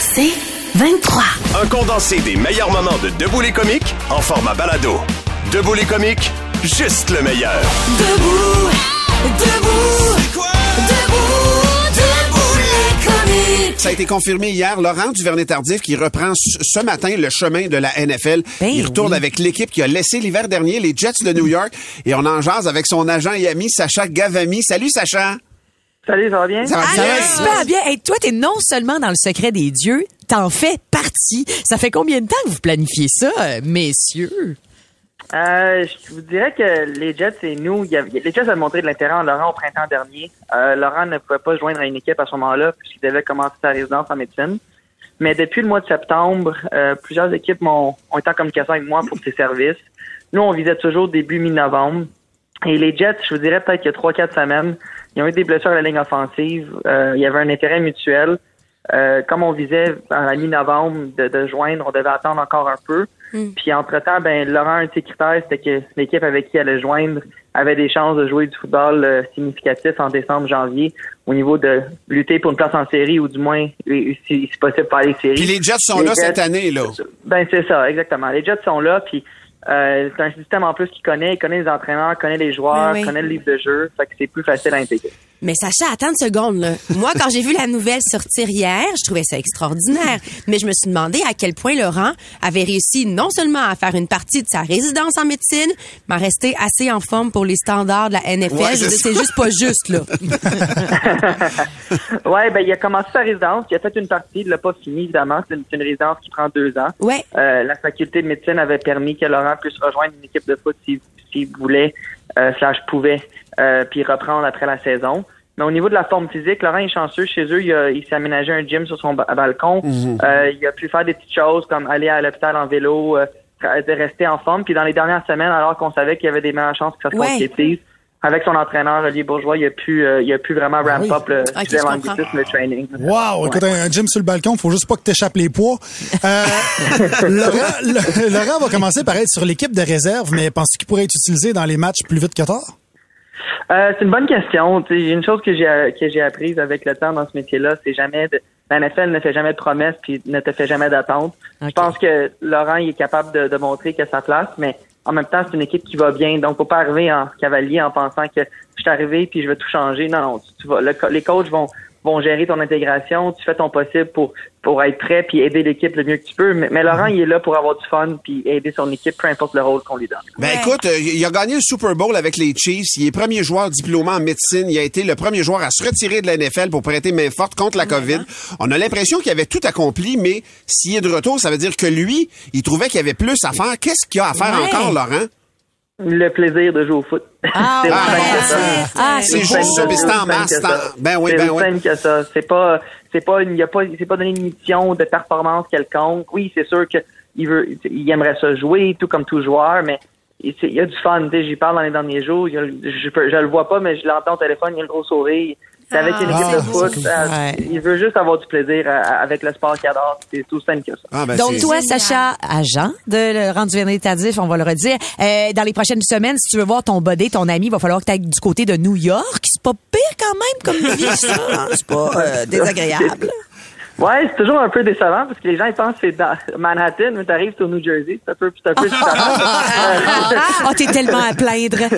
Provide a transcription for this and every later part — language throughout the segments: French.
C'est 23. Un condensé des meilleurs moments de Debout les comiques en format balado. Debout les comiques, juste le meilleur. Debout, debout, debout, debout les comiques. Ça a été confirmé hier. Laurent Duvernay-Tardif qui reprend ce ce matin le chemin de la NFL. Ben il retourne oui. avec l'équipe qui a laissé l'hiver dernier les Jets de New York. Et on en jase avec son agent et ami Sacha Gavami. Salut Sacha! Salut, ça va bien? Ça va bien? super bien. Hey, toi, t'es non seulement dans le secret des dieux, t'en fais partie. Ça fait combien de temps que vous planifiez ça, euh, messieurs? Euh, je vous dirais que les Jets et nous, il y a- les Jets avaient montré de l'intérêt en Laurent au printemps dernier. Euh, Laurent ne pouvait pas se joindre à une équipe à ce moment-là puisqu'il devait commencer sa résidence en médecine. Mais depuis le mois de septembre, euh, plusieurs équipes m'ont, ont été en communication avec moi pour ces services. Nous, on visait toujours début mi-novembre. Et les Jets, je vous dirais peut-être a trois, quatre semaines, ils ont eu des blessures à la ligne offensive. Euh, il y avait un intérêt mutuel. Euh, comme on visait à la mi-novembre de, de joindre, on devait attendre encore un peu. Puis entre-temps, ben Laurent, un de ses critères, c'était que l'équipe avec qui elle allait joindre avait des chances de jouer du football euh, significatif en décembre, janvier, au niveau de lutter pour une place en série ou du moins, si, si possible, pas les séries. Puis les Jets sont Les là Jets- cette année, là. Ben c'est ça, exactement. Les Jets sont là, puis euh, c'est un système en plus qu'il connaît, il connaît les entraîneurs, connaît les joueurs, Oui, oui. connaît le livre de jeu, fait que c'est plus facile à intégrer. Mais Sacha, attends une seconde, là. Moi, quand j'ai vu la nouvelle sortir hier, je trouvais ça extraordinaire. Mais je me suis demandé à quel point Laurent avait réussi non seulement à faire une partie de sa résidence en médecine, mais à rester assez en forme pour les standards de la NFL. Ouais, c'est juste pas juste, là. ouais, ben il a commencé sa résidence, il a fait une partie, il l'a pas fini évidemment, c'est une, résidence qui prend deux ans. Ouais. Euh, la faculté de médecine avait permis que Laurent puisse rejoindre une équipe de foot s'il voulait, slash pouvait, euh, puis reprendre après la saison. Mais au niveau de la forme physique, Laurent est chanceux. Chez eux, il, a- il s'est aménagé un gym sur son ba- balcon. Euh, il a pu faire des petites choses comme aller à l'hôpital en vélo, euh, de rester en forme. Puis dans les dernières semaines, alors qu'on savait qu'il y avait des meilleures chances que ça se Ouais. concrétise, avec son entraîneur, Olivier Bourgeois, il a pu, euh, il a pu vraiment ramp oui. up le, l'anglicisme, le training. Wow, écoute, un, un gym sur le balcon, faut juste pas que t'échappes les poids. Euh, Laurent, le- Laurent va commencer par être sur l'équipe de réserve, mais penses-tu qu'il pourrait être utilisé dans les matchs plus vite que tard? Euh, c'est une bonne question. Tu sais, une chose que j'ai que j'ai apprise avec le temps dans ce métier-là, c'est jamais de, la NFL ne fait jamais de promesses puis ne te fait jamais d'attente. Je pense que Laurent il est capable de, de montrer que sa place, mais en même temps c'est une équipe qui va bien. Donc faut pas arriver en cavalier en pensant que je suis arrivé puis je vais tout changer. Non non, tu, vas. le les coachs vont vont gérer ton intégration. Tu fais ton possible pour pour être prêt puis aider l'équipe le mieux que tu peux. Mais, mais Laurent il est là pour avoir du fun puis aider son équipe, peu importe le rôle qu'on lui donne. Ben Ouais. écoute, euh, il a gagné le Super Bowl avec les Chiefs. Il est premier joueur diplômé en médecine. Il a été le premier joueur à se retirer de la NFL pour prêter main forte contre la COVID. On a l'impression qu'il avait tout accompli, mais s'il est de retour, ça veut dire que lui, il trouvait qu'il y avait plus à faire. Qu'est-ce qu'il y a à faire Ouais. encore, Laurent? Le plaisir de jouer au foot. Ah, C'est ouais, aussi simple que ça. c'est- ah, C'est aussi juste ça, mais c'est en que masse. Ben oui, c'est ben aussi oui. que ça. C'est pas, c'est pas, il y a pas, c'est pas donné une mission de performance quelconque. Oui, c'est sûr que il veut, il aimerait ça jouer, tout comme tout joueur, mais il c'est- il y a du fun. Tu sais, j'y parle dans les derniers jours. je, peux- je le vois pas, mais je l'entends au téléphone. Il a le gros sourire. C'est avec une Ah, équipe de c'est foot. Ouais. Il veut juste avoir du plaisir à- avec le sport qu'il adore. C'est tout simple que ça. Ah, ben, Donc toi. Sacha, agent de Laurent Duvernay Tardif, on va le redire, euh, dans les prochaines semaines, si tu veux voir ton body, ton ami, il va falloir que tu ailles du côté de New York. C'est pas pire quand même comme vie, ça. hein? C'est pas euh, désagréable. Ouais, c'est toujours un peu décevant parce que les gens ils pensent que c'est dans Manhattan, mais t'arrives au New Jersey, c'est un peu, c'est un peu différent. Oh, t'es tellement à plaindre.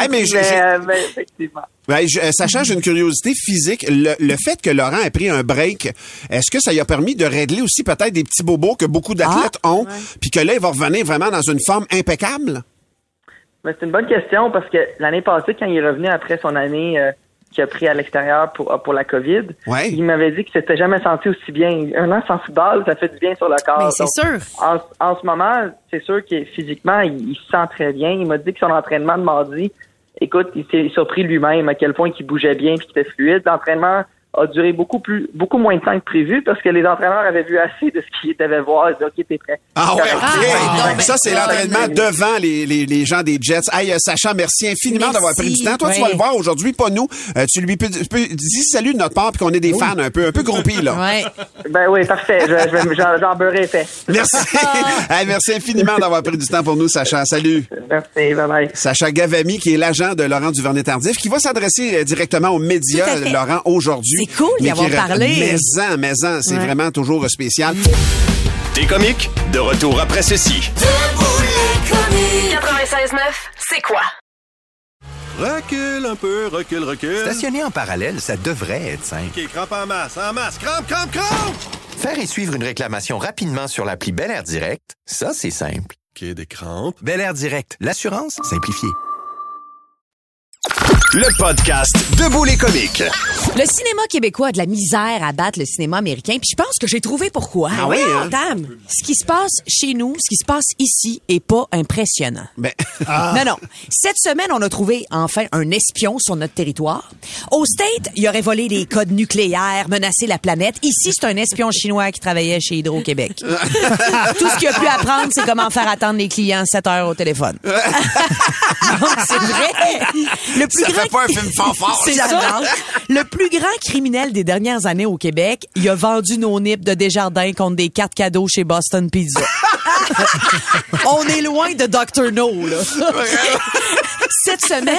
Hey, mais je- mais, je- euh, mais effectivement. Ben, je- euh, Sacha, j'ai une curiosité physique. Le, le fait que Laurent ait pris un break, est-ce que ça lui a permis de régler aussi peut-être des petits bobos que beaucoup d'athlètes Ah, ont, puis que là, il va revenir vraiment dans une forme impeccable? Mais c'est une bonne question parce que l'année passée, quand il est revenu après son année euh, qu'il a pris à l'extérieur pour, pour la COVID, Ouais. il m'avait dit qu'il s'était jamais senti aussi bien. Un an sans football, ça fait du bien sur le corps. Mais c'est sûr. En, en ce moment, c'est sûr que physiquement, il, il se sent très bien. Il m'a dit que son entraînement de mardi, écoute, il s'est surpris lui-même à quel point il bougeait bien et qu'il était fluide. L'entraînement a duré beaucoup plus, beaucoup moins de temps que prévu parce que les entraîneurs avaient vu assez de ce qu'ils devaient voir. Ils disaient, OK, t'es prêt. Ah ouais, ok. ben, ça, c'est l'entraînement devant les, les, les gens des Jets. Hey, euh, Sacha, merci infiniment d'avoir pris du temps. Toi, tu vas le voir aujourd'hui, pas nous. Euh, tu lui peux, dis salut de notre part, puis qu'on est des fans un peu, un peu groupis, là. Ouais. Ben oui, parfait. Je, je vais- j'en, j'en beurrai fait. Merci. Hey, merci infiniment d'avoir pris du temps pour nous, Sacha. Salut. Merci, bye bye. Sacha Gavami, qui est l'agent de Laurent Duvernay-Tardif, qui va s'adresser euh, directement aux médias. Laurent, aujourd'hui. C'est cool d'y avoir parlé. Maison, maison, c'est Ouais. vraiment toujours spécial. T'es comique? De retour après ceci. Debout les comiques. 96.9, c'est quoi? Recule un peu, recule, recule. Stationner en parallèle, ça devrait être simple. OK, crampe en masse, en masse, crampe, crampe, crampe! Faire et suivre une réclamation rapidement sur l'appli Bel Air Direct, ça, c'est simple. OK, des crampes. Bel Air Direct, l'assurance simplifiée. Le podcast Debout les comiques. Le cinéma québécois a de la misère à battre le cinéma américain, puis je pense que j'ai trouvé pourquoi. Ah oui, hein? Dame, ce qui se passe chez nous, ce qui se passe ici est pas impressionnant. Ben, Non, non. Cette semaine, on a trouvé enfin un espion sur notre territoire. Au State, il aurait volé des codes nucléaires, menacé la planète. Ici, c'est un espion chinois qui travaillait chez Hydro-Québec. Tout ce qu'il a pu apprendre, c'est comment faire attendre les clients 7 heures au téléphone. C'est vrai. Le plus Ça grand fait pas un film fanfare. c'est ça. Le plus grand criminel des dernières années au Québec, il a vendu nos nips de Desjardins contre des cartes cadeaux chez Boston Pizza. on est loin de Dr. No, là. Cette semaine,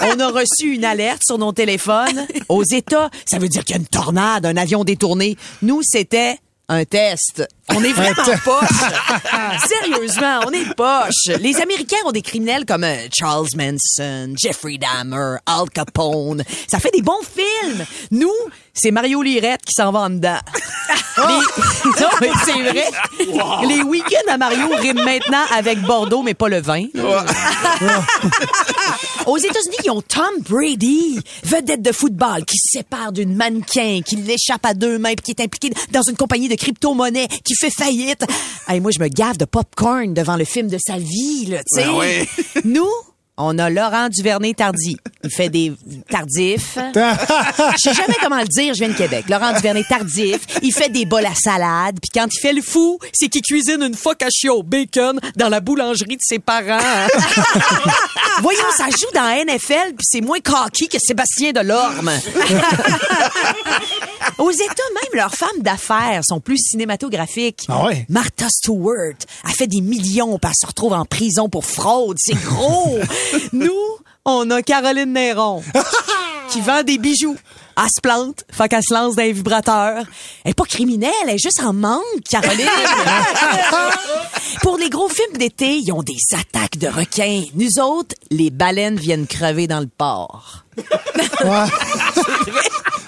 on a reçu une alerte sur nos téléphones. Aux États, ça veut dire qu'il y a une tornade, un avion détourné. Nous, c'était un test. On est vraiment poche. Sérieusement, on est poche. Les Américains ont des criminels comme euh, Charles Manson, Jeffrey Dahmer, Al Capone. Ça fait des bons films. Nous, c'est Mario Lirette qui s'en va en dedans. Les- Non, mais c'est vrai. Les week-ends à Mario riment maintenant avec Bordeaux, mais pas le vin. Aux États-Unis, ils ont Tom Brady, vedette de football, qui se sépare d'une mannequin, qui l'échappe à deux mains, puis qui est impliqué dans une compagnie de crypto-monnaie, qui fait faillite. Hey, moi, je me gave de popcorn devant le film de sa vie, là, tu sais. Ben ouais. Nous, on a Laurent Duvernay-Tardy. Il fait des tardifs. Je sais jamais comment le dire, je viens de Québec. Laurent Duvernay-Tardif, il fait des bols à salade, puis quand il fait le fou, c'est qu'il cuisine une focaccia au bacon dans la boulangerie de ses parents. Voyons, ça joue dans la NFL, puis c'est moins cocky que Sébastien Delorme. Aux États, même leurs femmes d'affaires sont plus cinématographiques. Ah ouais? Martha Stewart a fait des millions, puis elle se retrouve en prison pour fraude. C'est gros. Nous, on a Caroline Néron qui vend des bijoux. Elle se plante, fait qu'elle se lance dans les vibrateurs. Elle est pas criminelle, elle est juste en manque, Caroline. Pour les gros films d'été, ils ont des attaques de requins. Nous autres, les baleines viennent crever dans le port. Ouais.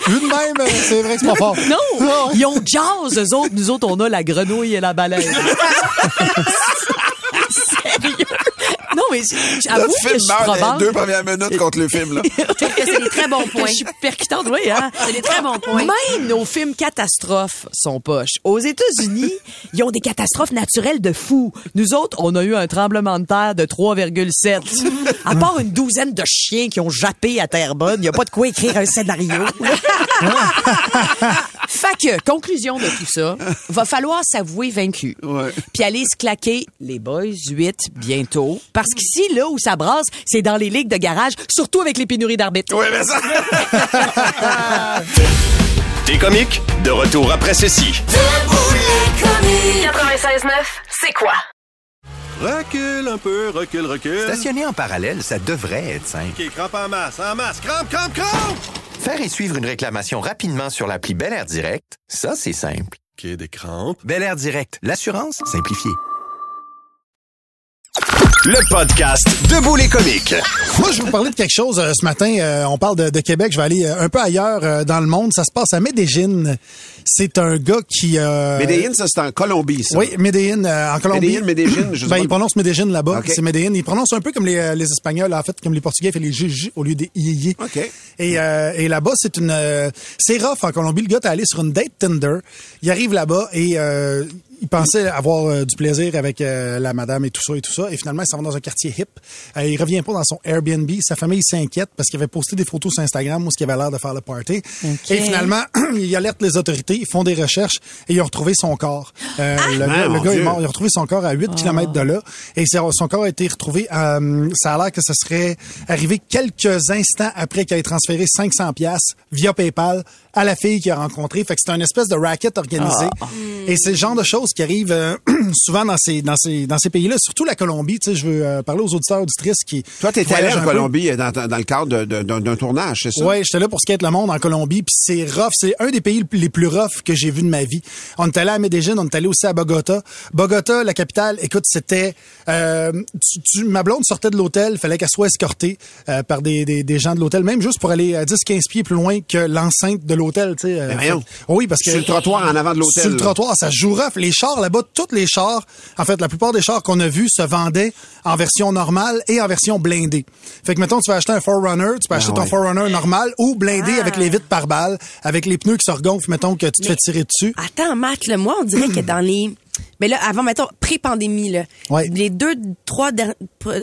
Vu de même, euh, c'est vrai que c'est pas fort. Non, ils ont jazz, eux autres. Nous autres, on a la grenouille et la baleine. Sérieux? Mais j'avoue que je suis deux premières minutes contre le film, là. C'est des très bons points. Je suis percutante, oui, hein? C'est des très bons points. Même nos films catastrophes sont poches. Aux États-Unis, ils ont des catastrophes naturelles de fous. Nous autres, on a eu un tremblement de terre de 3,7. À part une douzaine de chiens qui ont jappé à Terrebonne, il n'y a pas de quoi écrire un scénario. fait que, conclusion de tout ça, va falloir s'avouer vaincu. Puis aller se claquer les boys 8 bientôt. Parce qu'ici, là où ça brasse, c'est dans les ligues de garage, surtout avec les pénuries d'arbitres. Oui, mais ça. T'es comique? De retour après ceci. Debout les comiques. 96.9, c'est quoi? Recule un peu, recule, recule. Stationner en parallèle, ça devrait être simple. OK, crampe en masse, en masse, crampe, crampe, crampe! Faire et suivre une réclamation rapidement sur l'appli Bel Air Direct, ça, c'est simple. OK, des crampes. Bel Air Direct, l'assurance simplifiée. Le podcast Debout les comiques. Moi, je vais vous parler de quelque chose euh, ce matin. Euh, on parle de, de Québec. Je vais aller euh, un peu ailleurs euh, dans le monde. Ça se passe à Medellin. C'est un gars qui... Euh, Medellin, ça, c'est en Colombie, ça. Oui, Medellin, euh, en Colombie. Medellin, Medellin, je sais ben, pas. il prononce Medellin là-bas. Ok. C'est Medellin. Il prononce un peu comme les, euh, les Espagnols, en fait, comme les Portugais, il fait les JJ au lieu des II. OK. Et, euh, et là-bas, c'est une... euh, c'est rough en Colombie. Le gars est allé sur une date Tinder. Il arrive là-bas et... Euh, il pensait avoir euh, du plaisir avec euh, la madame et tout ça et tout ça. Et finalement, il s'en va dans un quartier hip. Euh, il revient pas dans son Airbnb. Sa famille s'inquiète parce qu'il avait posté des photos sur Instagram où il avait l'air de faire le party. Et finalement, il alerte les autorités. Ils font des recherches et ils ont retrouvé son corps. Euh, le Ah, gars, le gars est mort. Ils ont retrouvé son corps à 8 km de là. Et c'est- son corps a été retrouvé. euh, ça a l'air que ça serait arrivé quelques instants après qu'il ait transféré 500 pièces via PayPal à la fille qu'il a rencontrée. Fait que c'est une espèce de racket organisé. Ah. Et c'est le genre de choses qui arrivent euh, souvent dans ces dans ces dans ces pays-là, surtout la Colombie. Tu sais, je veux euh, parler aux auditeurs auditrices qui. Toi, t'es allé en un. Colombie euh, dans, dans le cadre d'un tournage, c'est ça? Ouais, j'étais là pour skate le monde en Colombie, puis c'est rough. C'est un des pays les plus rough que j'ai vu de ma vie. On est allé à Medellín, on est allé aussi à Bogota. Bogota, la capitale, écoute, c'était... Euh, tu, tu- ma blonde sortait de l'hôtel, fallait qu'elle soit escortée par des, des, des gens de l'hôtel, même juste pour aller à 10-15 pieds plus loin que l'enceinte de l'hôtel. Tu sais. euh, Ben oui, parce que... Sur le trottoir en avant de l'hôtel, Sur le là. trottoir, ça joue rough. Les chars là-bas, tous les chars, en fait, la plupart des chars qu'on a vus se vendaient en version normale et en version blindée. Fait que, mettons, tu vas acheter un Forerunner, tu peux acheter ton ouais. Forerunner normal ou blindé avec les vitres par balle, avec les pneus qui se regonflent, mettons, que tu te fais tirer dessus. Attends, Matt, là, moi, on dirait que dans les... Mais là, avant, mettons, pré-pandémie, là, Ouais. les deux, trois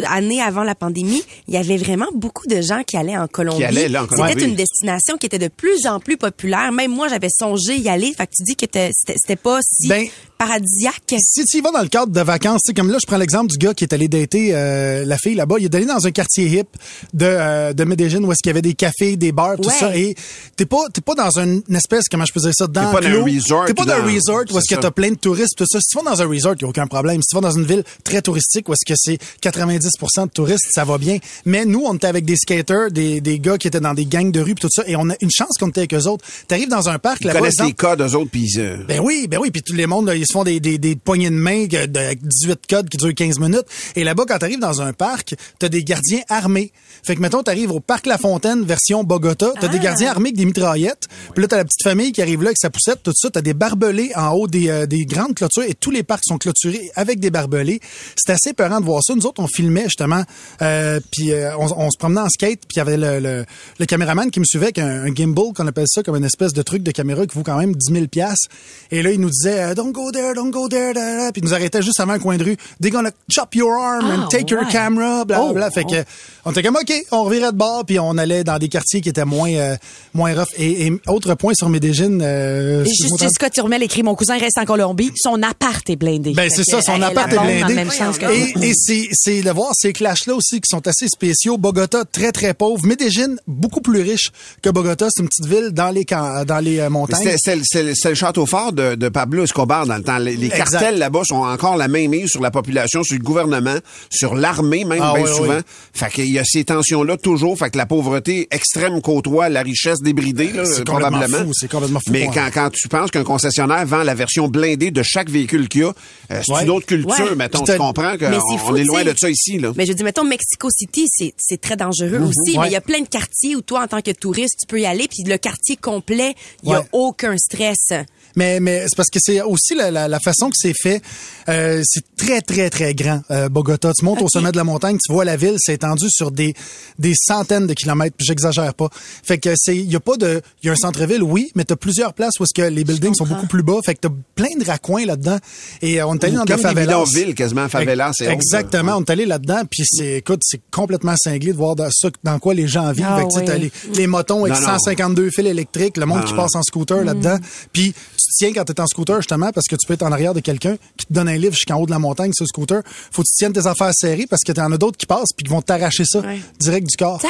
années avant la pandémie, il y avait vraiment beaucoup de gens qui allaient en Colombie. Qui allaient, là, en Colombie. C'était une destination qui était de plus en plus populaire. Même moi, j'avais songé y aller. Fait que tu dis que c'était pas si Ben, paradisiaque. Si tu y vas dans le cadre de vacances, tu sais, comme là, je prends l'exemple du gars qui est allé dater euh, la fille là-bas. Il est allé dans un quartier hip de, euh, de Medellín où est-ce qu'il y avait des cafés, des bars, tout Ouais. ça. Et t'es pas, t'es pas dans une, espèce, comment je peux dire ça, dans pas dans un resort T'es pas dans un resort où est-ce c'est que t'as plein de touristes, tout ça. Si tu vas dans un resort, il y a aucun problème. Si tu vas dans une ville très touristique où est-ce que c'est 90% de touristes, ça va bien. Mais nous, on était avec des skaters, des, des gars qui étaient dans des gangs de rue, pis tout ça. Et on a une chance qu'on était avec eux autres. T'arrives dans un parc Ils là-bas. connaissent exemple- les codes, eux autres, puis ils, euh, ben oui, ben oui, puis tous les mondes, là, ils se font des, des, des poignées de main avec 18 codes qui durent 15 minutes. Et là-bas, quand t'arrives dans un parc, t'as des gardiens armés. Fait que, mettons, t'arrives au parc La Fontaine, version Bogota, t'as des gardiens armés avec des mitraillettes. Puis là, t'as la petite famille qui arrive là avec sa poussette, tout ça. T'as des barbelés en haut des, euh, des grandes clôtures et tous les parcs sont clôturés avec des barbelés. C'est assez peurant de voir ça. Nous autres, on filmait justement, euh, puis euh, on, on se promenait en skate, puis il y avait le, le, le caméraman qui me suivait avec un, un gimbal, qu'on appelle ça, comme une espèce de truc de caméra qui vaut quand même 10 000 piastres. Et là, il nous disait, don't go there, don't go there, da, da. puis nous arrêtait juste avant un coin de rue. They're gonna chop your arm and Ah, take your camera, bla, bla, Oh, bla. Fait que, on était comme, OK, on revirait de bord, puis on allait dans des quartiers qui étaient moins, euh, moins rough. Et, et autre point sur Medellín, euh, Justice Scott Turmel écrit Mon cousin reste en Colombie, son appart est blindé. ben, c'est ça, son appart est blindé. le même sens que et et c'est, c'est de voir ces clashs-là aussi qui sont assez spéciaux. Bogota, très, très pauvre. Medellín, beaucoup plus riche que Bogota. C'est une petite ville dans les, camps- dans les euh, montagnes. C'est le- c'est château fort de, de Pablo Escobar dans le temps. Les, cartels là-bas sont encore la main mise sur la population, sur le gouvernement, sur l'armée même, Ah bien oui, souvent. oui. Fait qu'il y a ces tensions-là toujours. Fait que la pauvreté extrême côtoie la richesse débridée, là, C'est complètement probablement. fou, c'est complètement fou, Mais ouais. quand, quand tu penses qu'un concessionnaire vend la version blindée de chaque véhicule qu'il y a, euh, c'est Ouais. une autre culture, Ouais. mettons. Tu comprends qu'on on est loin de ça ici, là. Mais je dis, mettons, Mexico City, c'est, c'est très dangereux aussi. Ouais. Mais il y a plein de quartiers où toi, en tant que touriste, tu peux y aller. Puis le quartier complet, il y a aucun stress. Mais, mais c'est parce que c'est aussi la, la, la façon que c'est fait. Euh, c'est très, très, très grand, euh, Bogota. Tu montes au sommet de la montagne, tu vois la ville, c'est étendu sur des, des centaines de kilomètres, j'exagère pas. Fait que c'est, il y a pas de, il y a un centre-ville, oui, mais t'as plusieurs places où est-ce que les buildings sont beaucoup plus bas. Fait que t'as plein de raccoins là-dedans. Et euh, on est allé dans des favelas. bidonvilles, quasiment, favelas Exactement. là. On est allé là-dedans, puis c'est, écoute, c'est complètement cinglé de voir dans, ça, dans quoi les gens vivent. Ah Fait que, oui. les, les motons avec Non, non. 152 fils électriques, le monde Non, qui passe en scooter là-dedans. Puis tu te tiens quand t'es en scooter justement parce que tu peux être en arrière de quelqu'un qui te donne un livre jusqu'en haut de la montagne sur le scooter. Faut que tu tiennes tes affaires serrées parce que t'en as d'autres qui passent puis qui vont t'arracher ça Ouais. direct du corps.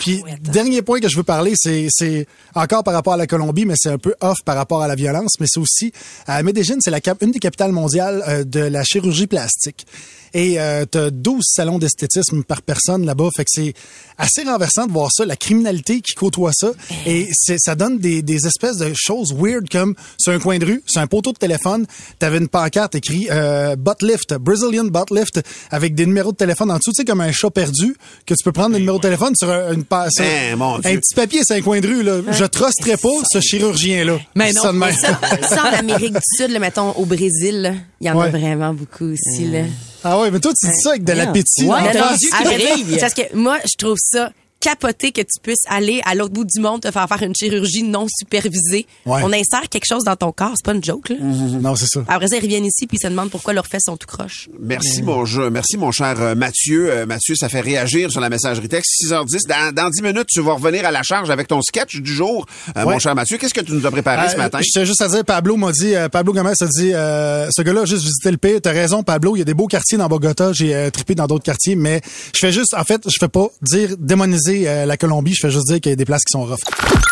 Puis dernier point que je veux parler, c'est c'est encore par rapport à la Colombie, mais c'est un peu off par rapport à la violence, mais c'est aussi à Medellín, c'est la cap- une des capitales mondiales euh, de la chirurgie plastique. Et euh, t'as 12 salons d'esthétisme par personne là-bas. Fait que c'est assez renversant de voir ça, la criminalité qui côtoie ça. Et c'est, ça donne des, des espèces de choses weird comme sur un coin de rue, sur un poteau de téléphone, t'avais une pancarte écrit euh, butt lift, Brazilian butt lift, avec des numéros de téléphone en dessous, tu sais, comme un chat perdu, que tu peux prendre le numéro de téléphone sur un, une pa- sur Eh, mon un Dieu. petit papier sur un coin de rue. Là. Je trusterais pas ce chirurgien-là. Mais non, ça de même. Ça, ça, en Amérique du Sud, là, mettons, au Brésil, là, il y en Ouais. a vraiment beaucoup aussi. Là. Ah ouais, mais toi, tu dis ça avec de l'appétit. Ouais, en t'as face. les yeux qui mais brillent. c'est Parce que moi, je trouve ça capoté que tu puisses aller à l'autre bout du monde te faire faire une chirurgie non supervisée. Ouais. On insère quelque chose dans ton corps, c'est pas une joke là. Non, c'est ça. Après ça, ils reviennent ici puis ils se demandent pourquoi leurs fesses sont tout croches. Merci, mon jeu. Merci, mon cher euh, Mathieu. Euh, Mathieu, ça fait réagir sur la messagerie texte. 6h10. Dans, dans 10 minutes, tu vas revenir à la charge avec ton sketch du jour. Euh, Ouais. Mon cher Mathieu, qu'est-ce que tu nous as préparé ce matin? Je tiens juste à dire, Pablo m'a dit, euh, Pablo Gomez a dit, euh, ce gars-là a juste visité le pays. T'as raison, Pablo. Il y a des beaux quartiers dans Bogota. J'ai euh, trippé dans d'autres quartiers, mais je fais juste, en fait, je fais pas dire démoniser euh, la Colombie. Je fais juste dire qu'il y a des places qui sont rough.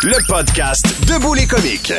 Le podcast Debout les comiques.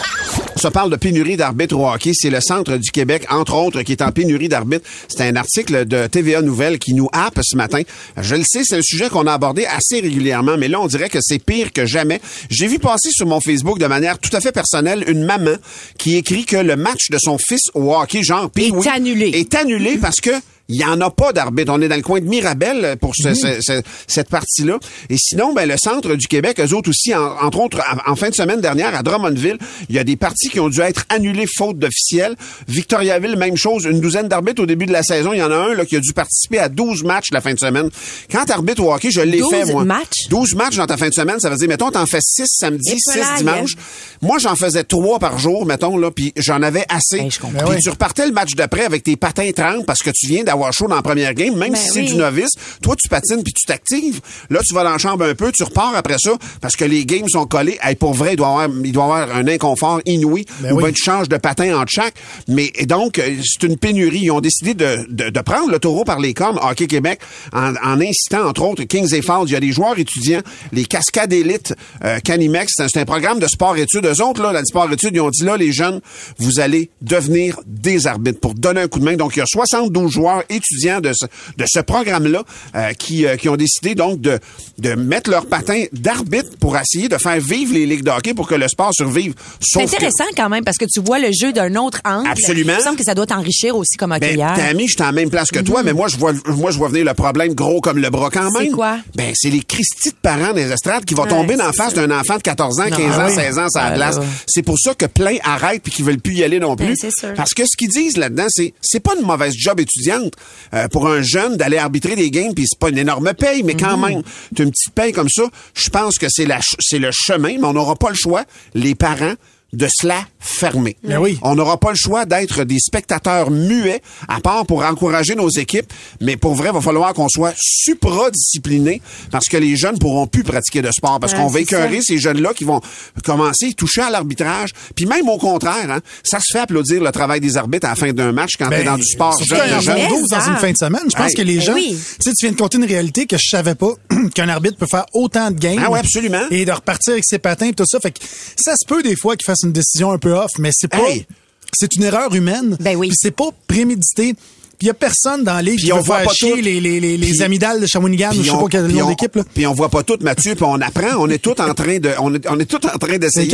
On se parle de pénurie d'arbitres au hockey. C'est le centre du Québec, entre autres, qui est en pénurie d'arbitres. C'est un article de TVA Nouvelle qui nous happe ce matin. Je le sais, c'est un sujet qu'on a abordé assez régulièrement, mais là, on dirait que c'est pire que jamais. J'ai vu passer sur mon Facebook de manière tout à fait personnelle une maman qui écrit que le match de son fils au hockey, genre Est annulé. est annulé parce que il y en a pas d'arbitre. On est dans le coin de Mirabel pour ce- ce- ce- cette partie-là. Et sinon, ben, le centre du Québec, eux autres aussi, en- entre autres, en, en fin de semaine dernière, à Drummondville, il y a des parties qui ont dû être annulées faute d'officiel. Victoriaville, même chose. Une douzaine d'arbitres au début de la saison. Il y en a un là, qui a dû participer à 12 matchs la fin de semaine. Quand t'arbitres au hockey, je l'ai 12 fait, moi. matchs? 12 matchs dans ta fin de semaine, ça veut dire, mettons, t'en fais 6 samedi, Et 6 pelaille, dimanche. Moi, j'en faisais 3 par jour, mettons, là, puis j'en avais assez. Ben, je comprends. Puis Ben oui. tu repartais le match d'après avec tes patins 30 parce que tu viens d'avoir chaud dans la première game, même Ben si c'est oui. du novice. Toi, tu patines puis tu t'actives. Là, tu vas dans la chambre un peu, tu repars après ça parce que les games sont collés. Hey, pour vrai, il doit y avoir, il doit y avoir un inconfort inouï. Ben ou oui. tu changes de patin entre chaque. Mais et donc, euh, c'est une pénurie. Ils ont décidé de, de, de prendre le taureau par les cornes, Hockey Québec, en, en incitant, entre autres, Kings et Falls. Il y a des joueurs étudiants, les Cascades Élites, euh, Canimex. C'est un, c'est un programme de sport-études. Eux autres, là, la sport-études, ils ont dit, là, les jeunes, vous allez devenir des arbitres pour donner un coup de main. Donc, il y a 72 joueurs étudiants de ce, de ce programme-là euh, qui, euh, qui ont décidé, donc, de, de mettre leur patin d'arbitre pour essayer de faire vivre les ligues de hockey pour que le sport survive. C'est que- intéressant quand même parce que tu vois le jeu d'un autre angle. Absolument. Il me semble que ça doit t'enrichir aussi comme Ben, hockeyeur. Tammy, j'étais à la même place que toi, mais moi, je vois, moi, je vois venir le problème gros comme le bras quand Mhm. C'est même. quoi? Ben, c'est les Christy de parents des estrades qui vont Ouais, tomber dans la face d'un enfant de 14 ans, 15 Ah ans, oui. 16 ans, ça glace. ouais. C'est pour ça que plein arrêtent puis qu'ils veulent plus y aller non plus. Ben, c'est sûr. Parce que ce qu'ils disent là-dedans, c'est, c'est pas une mauvaise job étudiante euh, pour un jeune d'aller arbitrer des games puis c'est pas une énorme paye, mais quand Mhm. même, t'as une petite paye comme ça. Je pense que c'est c'est le chemin, mais on n'aura pas le choix, les parents, de se la fermer. Ben oui. On n'aura pas le choix d'être des spectateurs muets, à part pour encourager nos équipes. Mais pour vrai, il va falloir qu'on soit supra-disciplinés parce que les jeunes pourront plus pratiquer de sport parce Ouais, qu'on va écœurer ces jeunes-là qui vont commencer à toucher à l'arbitrage. Puis même au contraire, hein, ça se fait applaudir le travail des arbitres à la fin d'un match quand t'es dans du sport Surtout jeune quand il y en de jeune. a 12 dans Mais une fin de semaine. Je pense Hey. que les Ben gens, oui. tu sais, tu viens de compter une réalité que je savais pas qu'un arbitre peut faire autant de games. Ah ouais, absolument. Et de repartir avec ses patins et tout ça. Fait que ça se peut des fois qu'il fasse une décision un peu off, mais c'est pas, Hey. c'est une erreur humaine. Ben oui. Puis c'est pas prémédité. Puis il y a personne dans Puis qui on voit pas chier tout. les, les, les, les Puis- amygdales de Shawinigan, ou je sais on- pas quel nom on- d'équipe, là. Puis on voit pas tout, Mathieu, puis on apprend. On est tout en train de, on est, on est tout en train d'essayer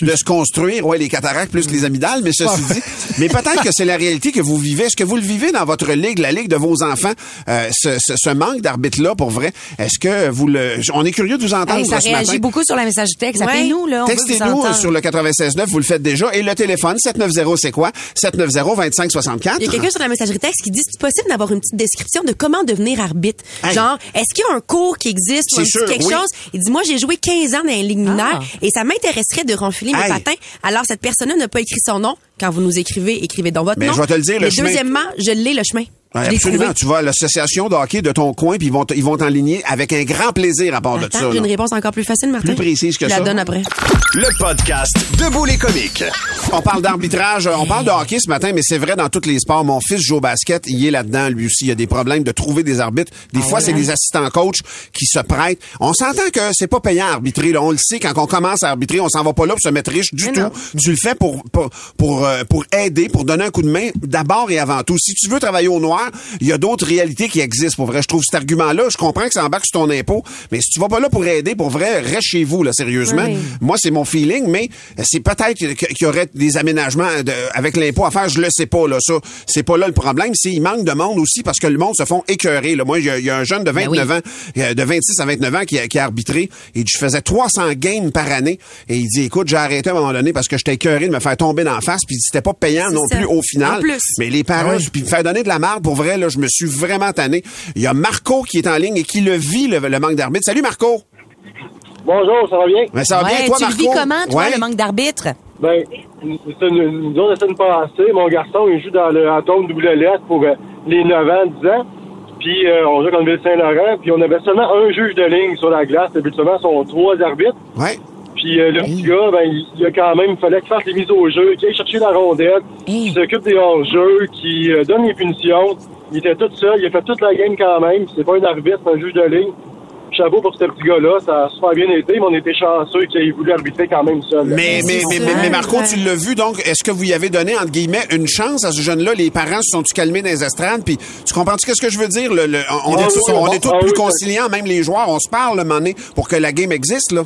Les de, se construire. Ouais, les cataractes plus les amygdales, mais ceci Ah. dit, mais peut-être que c'est la réalité que vous vivez. Est-ce que vous le vivez dans votre ligue, la ligue de vos enfants, euh, ce, ce, ce manque d'arbitre-là, pour vrai? Est-ce que vous le, on est curieux de vous entendre Hey, ça ce réagit matin. beaucoup sur la message texte. Ouais. Appelez-nous, là. Textez-nous sur le 96.9, vous le faites déjà. Et le téléphone, 790, c'est quoi? 790-2564. Il y a quelqu'un sur la messagerie texte qui dit c'est possible d'avoir une petite description de comment devenir arbitre. Hey. Genre, est-ce qu'il y a un cours qui existe ou un petit sûr, quelque oui. chose? Il dit, moi, j'ai joué 15 ans dans les ligues mineures Ah. et ça m'intéresserait de renfiler mes Hey. patins. Alors, cette personne-là n'a pas écrit son nom. Quand vous nous écrivez, écrivez donc votre Ben, nom. je vais te le dire, le Mais chemin- deuxièmement, je l'ai, le chemin. Ouais, absolument. Tu vas à l'association de hockey de ton coin, puis ils vont ils vont t'enligner avec un grand plaisir à part de Attends, ça. j'ai une réponse encore plus facile, Martin. Plus précise que je ça. la donne après. Le podcast Debout les comiques. On parle d'arbitrage, on parle de hockey ce matin, mais c'est vrai dans tous les sports. Mon fils joue au basket, il est là-dedans lui aussi. Il y a des problèmes de trouver des arbitres. Des Ah fois, c'est des assistants coach qui se prêtent. On s'entend que c'est pas payant à arbitrer. Là. On le sait, quand on commence à arbitrer, on s'en va pas là pour se mettre riche du Mais tout. non. Tu le fais pour pour pour, euh, pour aider, pour donner un coup de main d'abord et avant tout. Si tu veux travailler au noir, il y a d'autres réalités qui existent. Pour vrai, je trouve cet argument-là, je comprends que ça embarque sur ton impôt, mais si tu vas pas là pour aider, pour vrai, reste chez vous là, sérieusement. Oui. Moi, c'est mon feeling, mais c'est peut-être qu'il y aurait des aménagements de- avec l'impôt à faire. Je le sais pas, là. Ça, c'est pas là le problème. C'est il manque de monde aussi parce que le monde se font écœurer. Là. Moi, il y, a- il y a un jeune de 29 ans, euh, de 26 à 29 ans qui a, qui a arbitré. Et je faisais 300 games par année. Et il dit, écoute, j'ai arrêté à un moment donné parce que j'étais écœuré de me faire tomber dans la face. Puis c'était pas payant non ça. plus au final. En plus. Mais les parents, puis me faire donner de la marde, pour vrai, là, je me suis vraiment tanné. Il y a Marco qui est en ligne et qui le vit, le, le manque d'arbitre. Salut, Marco! Bonjour, ça va bien? Ben, ça va Ouais, bien, toi, tu Marco? vis comment, toi, Ouais. le manque d'arbitre? Ben, c'est une, nous autres, la semaine passée, mon garçon, il joue dans le Atome double lettre pour euh, les 9 ans, 10 ans. Puis euh, on joue contre Ville-Saint-Laurent, puis on avait seulement un juge de ligne sur la glace. Habituellement, ce sont trois arbitres. Ouais. Puis euh, le petit gars, ben, il, il a quand même, il fallait qu'il fasse les mises au jeu, qu'il aille chercher la rondelle, qu'il s'occupe des hors-jeux, qu'il euh, donne les punitions. Il était tout seul, il a fait toute la game quand même. C'est pas un arbitre, c'est un juge de ligne. Chapeau pour ce petit gars-là, ça a super bien été, mais on était chanceux qu'il ait voulu arbitrer quand même seul. Mais, mais, mais, mais, mais Marco, tu l'as vu, donc, est-ce que vous y avez donné, entre guillemets, une chance à ce jeune-là? Les parents se sont-tu calmés dans les estrades? Puis, tu comprends-tu qu'est-ce que je veux dire? Le, le- on, Ah est oui, tous, on ah est tous plus oui. conciliants, même les joueurs, on se parle, le moment donné, pour que la game existe, là.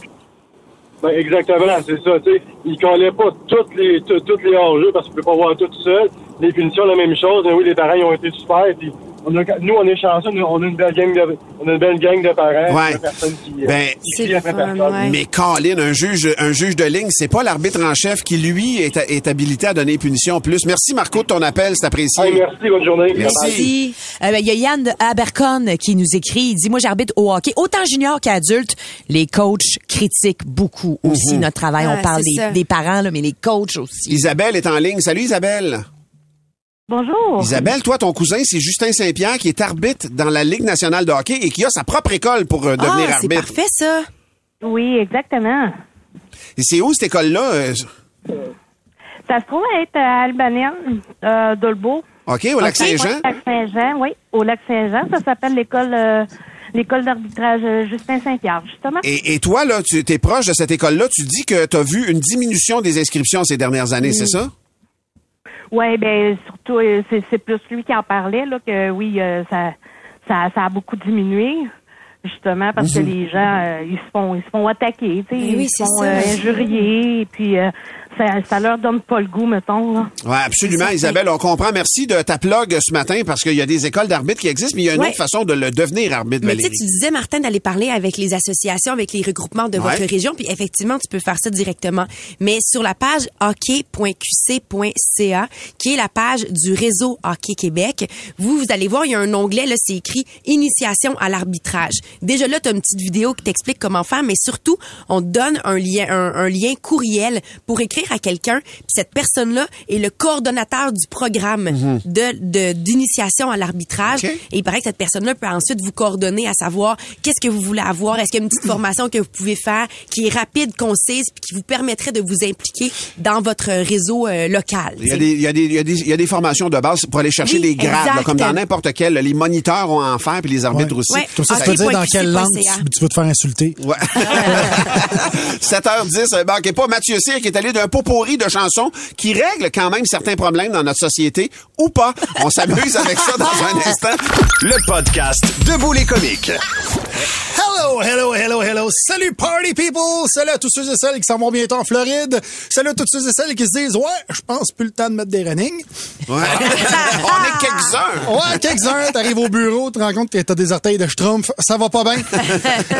Ben, exactement, c'est ça. Tu sais, il collait pas toutes les tout- toutes les hors-jeux parce qu'il peut pas voir tout seul. Les punitions, la même chose. Mais oui, les parents ils ont été super. Puis on a, nous, on est chanceux. nous, On a une belle gang de, on a une belle gang de parents. Ouais. de personnes qui, euh, Ben, qui personne. Mais Colin, un juge, un juge de ligne, c'est pas l'arbitre en chef qui, lui, est, est habilité à donner punition en plus. Merci, Marco, de ton appel, c'est apprécié. Hey, merci, bonne journée. Merci. Euh, ben, Il y a Yann Abercon qui nous écrit. Il dit, moi, j'arbitre au hockey, autant junior qu'adulte. Les coachs critiquent beaucoup aussi Mhm. notre travail. On parle des, des parents, là, mais les coachs aussi. Isabelle est en ligne. Salut, Isabelle. Bonjour. Isabelle, toi, ton cousin, c'est Justin Saint-Pierre qui est arbitre dans la Ligue nationale de hockey et qui a sa propre école pour euh, devenir ah, c'est arbitre. parfait, ça. Oui, exactement. Et c'est où cette école-là? euh, Ça se trouve être à Albanel, euh, Dolbeau. OK, au Lac-Saint-Jean? Au Lac-Saint-Jean, oui. Au Lac-Saint-Jean, ça s'appelle l'école euh, l'école d'arbitrage euh, Justin Saint-Pierre, justement. Et, et toi, là, tu es proche de cette école-là. Tu dis que tu as vu une diminution des inscriptions ces dernières années, c'est ça? Oui, ben surtout, euh, c'est plus lui qui en parlait, là, que oui, euh, ça, ça, ça a beaucoup diminué. Justement, parce que les gens, euh, ils se font, ils se font attaquer, tu sais, Ben oui, ils se font euh, injurier, et puis euh, ça, ça leur donne pas le goût, mettons. Là. Oui, absolument, Isabelle. On comprend. Merci de ta plug ce matin parce qu'il y a des écoles d'arbitre qui existent, mais il y a une Ouais. autre façon de le devenir arbitre, Mais tu sais, Valérie. tu disais, Martin, d'aller parler avec les associations, avec les regroupements de votre Ouais. région, puis effectivement, tu peux faire ça directement. Mais sur la page hockey.qc.ca, qui est la page du réseau Hockey Québec, vous, vous allez voir, il y a un onglet, là, c'est écrit Initiation à l'arbitrage. Déjà là, tu as une petite vidéo qui t'explique comment faire, mais surtout, on te donne un lien, un, un lien courriel pour écrire à quelqu'un, puis cette personne-là est le coordonnateur du programme de de- d'initiation à l'arbitrage. Et il paraît que cette personne-là peut ensuite vous coordonner à savoir qu'est-ce que vous voulez avoir, est-ce qu'il y a une petite formation que vous pouvez faire qui est rapide, concise, puis qui vous permettrait de vous impliquer dans votre réseau euh, local. Il y, a des, il, y a des, il, y a des, il y a des formations de base pour aller chercher Oui, des grades, là, comme dans n'importe quel. Les moniteurs ont à en faire, puis les arbitres aussi. Ouais. Comme ça, tu peux dire dans quelle langue tu, tu veux te faire insulter. Ouais. 7h10, euh, manquez pas Mathieu Cyr qui est allé d'un pot pourri de chansons qui règle quand même certains problèmes dans notre société ou pas. On s'amuse avec ça dans un instant. Le podcast Debout les comiques. Hello, hello, hello, hello. Salut, party people! Salut à tous ceux et celles qui s'en vont bientôt en Floride. Salut à tous ceux et celles qui se disent, ouais, je pense plus le temps de mettre des running. Ouais. On est quelques-uns. Ouais, quelques-uns. T'arrives au bureau, tu te rends compte que t'as des orteils de schtroumpf. Ça va pas bien.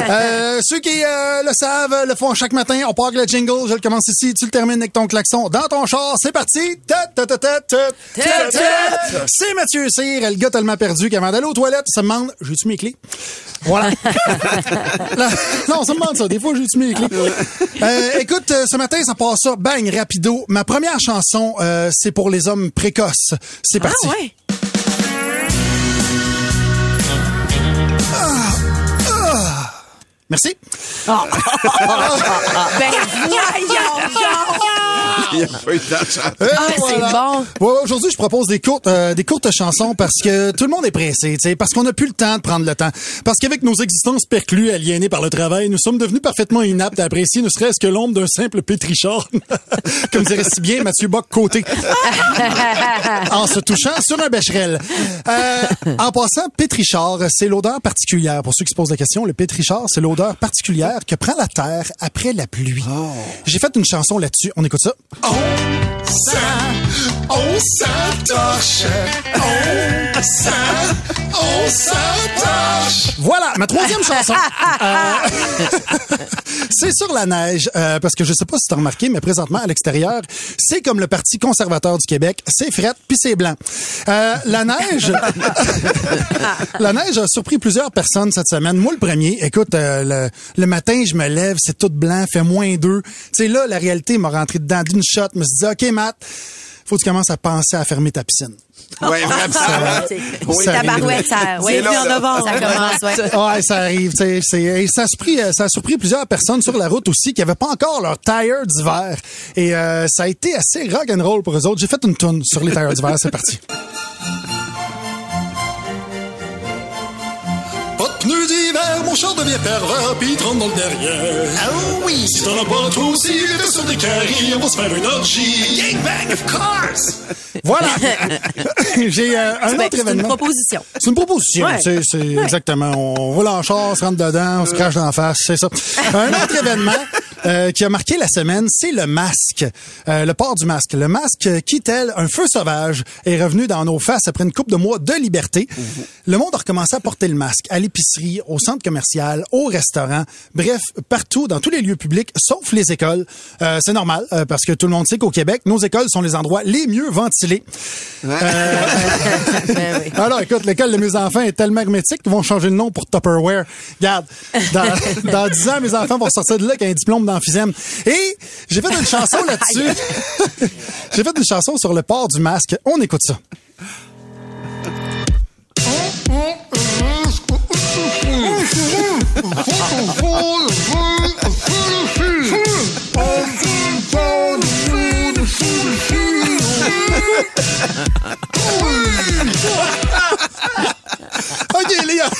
Euh, ceux qui euh, le savent, le font chaque matin. On part avec le jingle. Je le commence ici. Tu le termines avec ton klaxon dans ton char. C'est parti. C'est Mathieu Cyr, le gars tellement perdu qu'avant d'aller aux toilettes, il se demande, j'ai-tu mes clés? Voilà. Là, non, on se demande ça. Des fois, j'ai-tu mes clés? Euh, écoute, euh, ce matin, ça passe ça. Bang, rapido. Ma première chanson, euh, c'est pour les hommes précoces. C'est parti. Ah ouais? Merci. ben voyons a pas eu de. Et Ah, c'est bon. Ouais, aujourd'hui, je propose des courtes, euh, des courtes chansons parce que tout le monde est pressé, tu sais, parce qu'on n'a plus le temps de prendre le temps. Parce qu'avec nos existences perclues, aliénées par le travail, nous sommes devenus parfaitement inaptes à apprécier ne serait-ce que l'ombre d'un simple pétrichard. Comme dirait si bien Mathieu Bock côté. en se touchant sur un bécherel. Euh, en passant, pétrichard, c'est l'odeur particulière. Pour ceux qui se posent la question, le pétrichard, c'est l'odeur particulière que prend la terre après la pluie. J'ai fait une chanson là-dessus. On écoute ça. On sent, on s'entorche, on sent, on s'attache. Voilà, ma troisième chanson. Euh, c'est sur la neige, euh, parce que je sais pas si tu as remarqué, mais présentement, à l'extérieur, c'est comme le Parti conservateur du Québec. C'est fret, puis c'est blanc. Euh, la neige... la neige a surpris plusieurs personnes cette semaine. Moi, le premier, écoute, euh, le, le matin, je me lève, c'est tout blanc, fait moins deux. Tu sais, là, la réalité m'a rentré dedans d'une shot. Je me suis dit, OK, Matt, faut que tu commences à penser à fermer ta piscine. Ouais, vraiment. Oui, Ça tabarouette, ça, arrive. oui, C'est là, en novembre. Ça commence, ouais. Ouais, ça arrive. tu sais, c'est- et ça a surpris, euh, ça a surpris plusieurs personnes sur la route aussi qui avaient pas encore leur tire d'hiver. Et euh, ça a été assez rock and roll pour eux autres. J'ai fait une tune sur les tires d'hiver. C'est parti. Pneus d'hiver, mon char devient pervers, pis il rentre dans le derrière. Ah oui! Si t'en as pas trop aussi, les sur des carrés, on va se faire une orgie. Gangbang of course! Voilà. J'ai euh, un autre c'est une événement. proposition. C'est une proposition, Ouais. c'est exactement. On roule en char, on se rentre dedans, on se crache dans la face, c'est ça. Un autre événement euh, qui a marqué la semaine, c'est le masque, Euh, le port du masque. Le masque qui, tel un feu sauvage, est revenu dans nos faces après une coupe de mois de liberté. Le monde a recommencé à porter le masque à l'épicerie, au centre commercial, au restaurant, bref, partout, dans tous les lieux publics, sauf les écoles. Euh, c'est normal, parce que tout le monde sait qu'au Québec, nos écoles sont les endroits les mieux ventilés. Euh, alors, écoute, l'école de mes enfants est tellement hermétique qu'ils vont changer de nom pour Tupperware. Regarde, dans, dans 10 ans, mes enfants vont sortir de là avec un diplôme d'emphysème. Et j'ai fait une chanson là-dessus. j'ai fait une chanson sur le port du masque. On écoute ça. OK, les gars.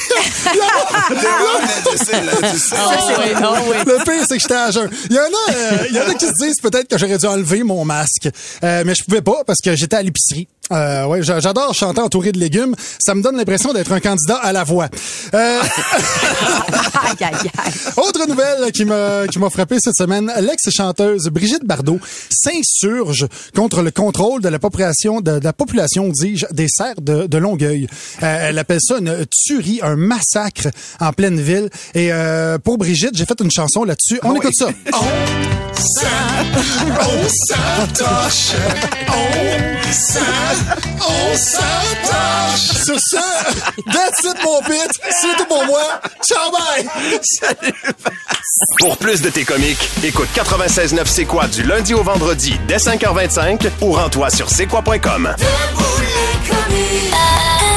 Le pire, c'est que j'étais à jeun. Il y en a, euh, il y en a qui se disent peut-être que j'aurais dû enlever mon masque. Euh, mais je pouvais pas parce que j'étais à l'épicerie. Euh, ouais, j'a- j'adore chanter entouré de légumes. Ça me donne l'impression d'être un candidat à la voix. Euh, Autre nouvelle qui m'a qui m'a frappé cette semaine, l'ex-chanteuse Brigitte Bardot s'insurge contre le contrôle de la population de, de la population, dis-je, des serres de, de Longueuil. Euh, elle appelle ça une tuerie, un massacre en pleine ville. Et euh, pour Brigitte, j'ai fait une chanson là-dessus. On écoute ça. On s'attache, on s'attache, on s'attache. Sur ça, that's it, mon pit. C'est tout pour moi. Ciao, bye. Pour plus de tes comiques, écoute 96.9 C'est quoi du lundi au vendredi dès 5h25 ou rends-toi sur c'est quoi.com.